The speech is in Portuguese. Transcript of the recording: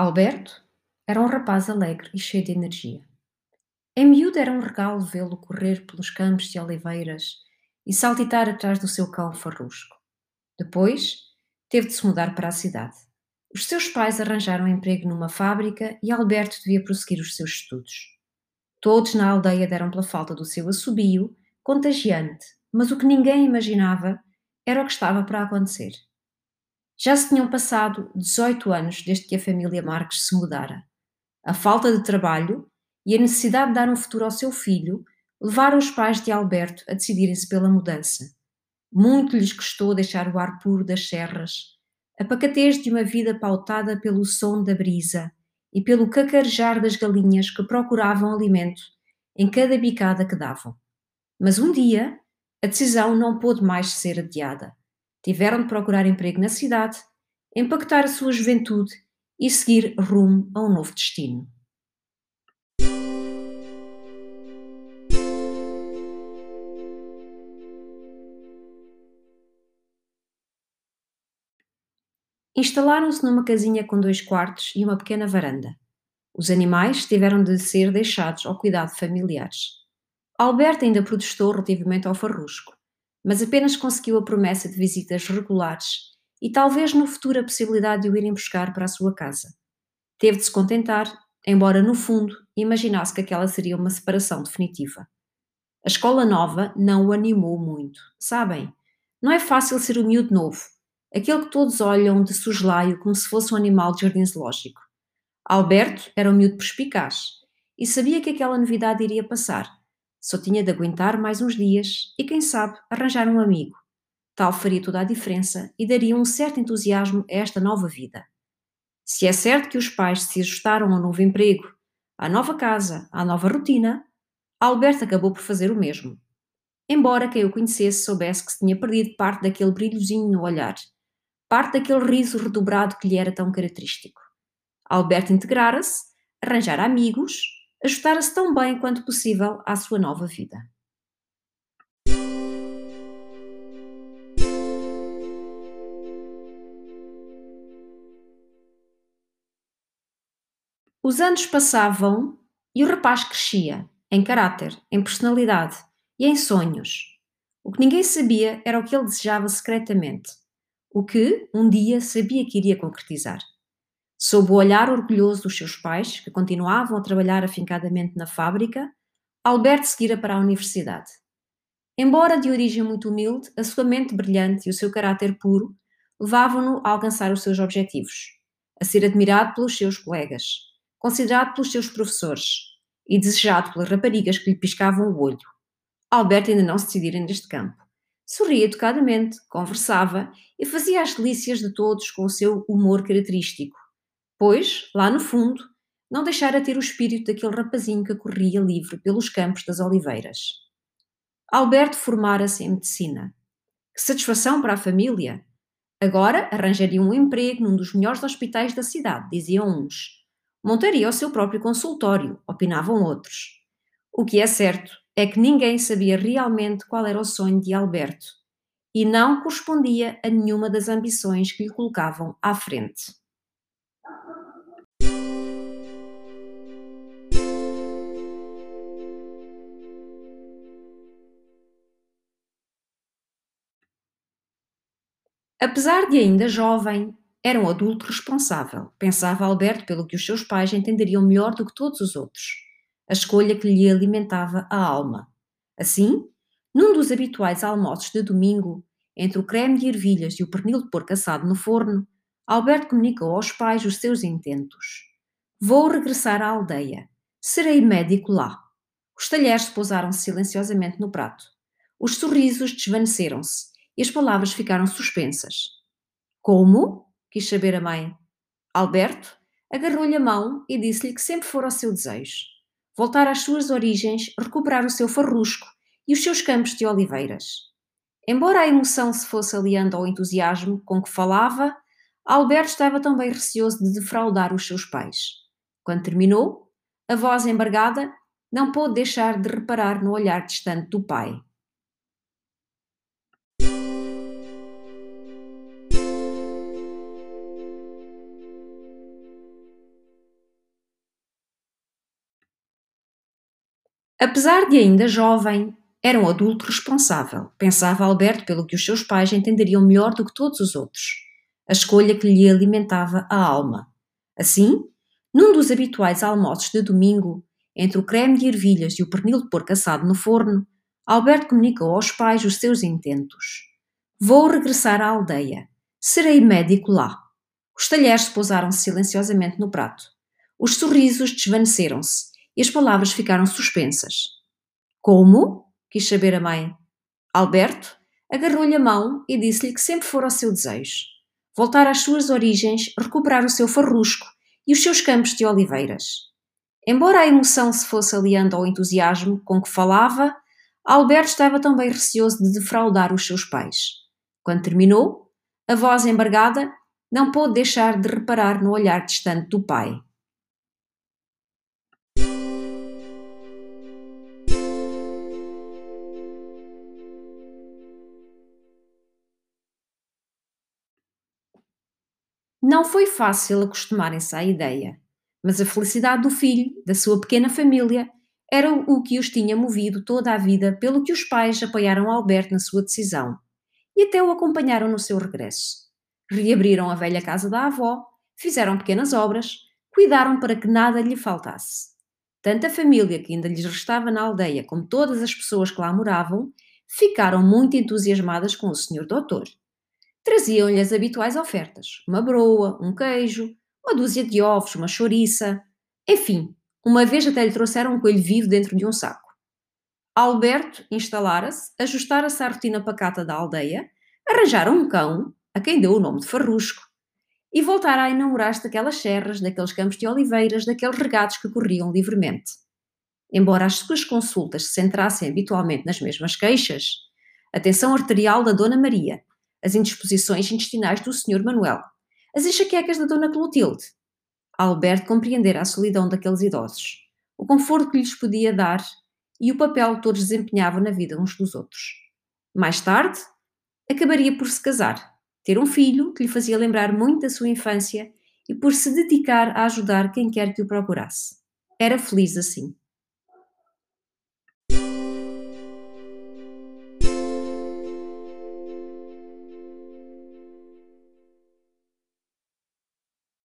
Alberto era um rapaz alegre e cheio de energia. Em miúdo era um regalo vê-lo correr pelos campos de oliveiras e saltitar atrás do seu cão farrusco. Depois, teve de se mudar para a cidade. Os seus pais arranjaram um emprego numa fábrica e Alberto devia prosseguir os seus estudos. Todos na aldeia deram pela falta do seu assobio, contagiante, mas o que ninguém imaginava era o que estava para acontecer. Já se tinham passado 18 anos desde que a família Marques se mudara. A falta de trabalho e a necessidade de dar um futuro ao seu filho levaram os pais de Alberto a decidirem-se pela mudança. Muito lhes custou deixar o ar puro das serras, a pacatez de uma vida pautada pelo som da brisa e pelo cacarejar das galinhas que procuravam alimento em cada bicada que davam. Mas um dia, a decisão não pôde mais ser adiada tiveram de procurar emprego na cidade, empacotar a sua juventude e seguir rumo a um novo destino. Instalaram-se numa casinha com dois quartos e uma pequena varanda. Os animais tiveram de ser deixados ao cuidado de familiares. Alberto ainda protestou relativamente ao farrusco mas apenas conseguiu a promessa de visitas regulares e talvez no futuro a possibilidade de o irem buscar para a sua casa. Teve de se contentar, embora no fundo imaginasse que aquela seria uma separação definitiva. A escola nova não o animou muito. Sabem, não é fácil ser o miúdo novo, aquele que todos olham de suslaio como se fosse um animal de jardim zoológico. Alberto era um miúdo perspicaz e sabia que aquela novidade iria passar, só tinha de aguentar mais uns dias e, quem sabe, arranjar um amigo. Tal faria toda a diferença e daria um certo entusiasmo a esta nova vida. Se é certo que os pais se ajustaram ao novo emprego, à nova casa, à nova rotina, Alberto acabou por fazer o mesmo. Embora quem o conhecesse soubesse que se tinha perdido parte daquele brilhozinho no olhar, parte daquele riso redobrado que lhe era tão característico. Alberto integrara-se, arranjara amigos, ajustar-se tão bem quanto possível à sua nova vida. Os anos passavam e o rapaz crescia em caráter, em personalidade e em sonhos. O que ninguém sabia era o que ele desejava secretamente, o que um dia sabia que iria concretizar. Sob o olhar orgulhoso dos seus pais, que continuavam a trabalhar afincadamente na fábrica, Alberto seguira para a universidade. Embora de origem muito humilde, a sua mente brilhante e o seu caráter puro levavam-no a alcançar os seus objetivos, a ser admirado pelos seus colegas, considerado pelos seus professores e desejado pelas raparigas que lhe piscavam o olho. Alberto ainda não se decidira neste campo. Sorria educadamente, conversava e fazia as delícias de todos com o seu humor característico, pois, lá no fundo, não deixara ter o espírito daquele rapazinho que corria livre pelos campos das oliveiras. Alberto formara-se em medicina. Que satisfação para a família! Agora arranjaria um emprego num dos melhores hospitais da cidade, diziam uns. Montaria o seu próprio consultório, opinavam outros. O que é certo é que ninguém sabia realmente qual era o sonho de Alberto e não correspondia a nenhuma das ambições que lhe colocavam à frente. Apesar de ainda jovem, era um adulto responsável, pensava Alberto, pelo que os seus pais entenderiam melhor do que todos os outros. A escolha que lhe alimentava a alma. Assim, num dos habituais almoços de domingo, entre o creme de ervilhas e o pernil de porco assado no forno, Alberto comunicou aos pais os seus intentos. Vou regressar à aldeia. Serei médico lá. Os talheres pousaram-se silenciosamente no prato. Os sorrisos desvaneceram-se e as palavras ficaram suspensas. Como? quis saber a mãe. Alberto agarrou-lhe a mão e disse-lhe que sempre fora o seu desejo. Voltar às suas origens, recuperar o seu farrusco e os seus campos de oliveiras. Embora a emoção se fosse aliando ao entusiasmo com que falava, Alberto estava também receoso de defraudar os seus pais. Quando terminou, a voz embargada não pôde deixar de reparar no olhar distante do pai. Apesar de ainda jovem, era um adulto responsável, pensava Alberto, pelo que os seus pais entenderiam melhor do que todos os outros. A escolha que lhe alimentava a alma. Assim, num dos habituais almoços de domingo, entre o creme de ervilhas e o pernil de porco assado no forno, Alberto comunicou aos pais os seus intentos. Vou regressar à aldeia. Serei médico lá. Os talheres pousaram-se silenciosamente no prato. Os sorrisos desvaneceram-se e as palavras ficaram suspensas. Como? quis saber a mãe. Alberto agarrou-lhe a mão e disse-lhe que sempre fora o seu desejo. Voltar às suas origens, recuperar o seu farrusco e os seus campos de oliveiras. Embora a emoção se fosse aliando ao entusiasmo com que falava, Alberto estava também receoso de defraudar os seus pais. Quando terminou, a voz embargada não pôde deixar de reparar no olhar distante do pai. Não foi fácil acostumarem-se à ideia, mas a felicidade do filho, da sua pequena família, era o que os tinha movido toda a vida, pelo que os pais apoiaram Alberto na sua decisão e até o acompanharam no seu regresso. Reabriram a velha casa da avó, fizeram pequenas obras, cuidaram para que nada lhe faltasse. Tanto a família que ainda lhes restava na aldeia como todas as pessoas que lá moravam ficaram muito entusiasmadas com o senhor doutor. Traziam-lhe as habituais ofertas: uma broa, um queijo, uma dúzia de ovos, uma chouriça. Enfim, uma vez até lhe trouxeram um coelho vivo dentro de um saco. Alberto instalara-se, ajustara-se à rotina pacata da aldeia, arranjaram um cão, a quem deu o nome de Farrusco, e voltara a enamorar-se daquelas serras, daqueles campos de oliveiras, daqueles regatos que corriam livremente. Embora as suas consultas se centrassem habitualmente nas mesmas queixas, a tensão arterial da Dona Maria, as indisposições intestinais do Sr. Manuel, as enxaquecas da Dona Clotilde. Alberto compreendera a solidão daqueles idosos, o conforto que lhes podia dar e o papel que todos desempenhavam na vida uns dos outros. Mais tarde, acabaria por se casar, ter um filho que lhe fazia lembrar muito da sua infância e por se dedicar a ajudar quem quer que o procurasse. Era feliz assim.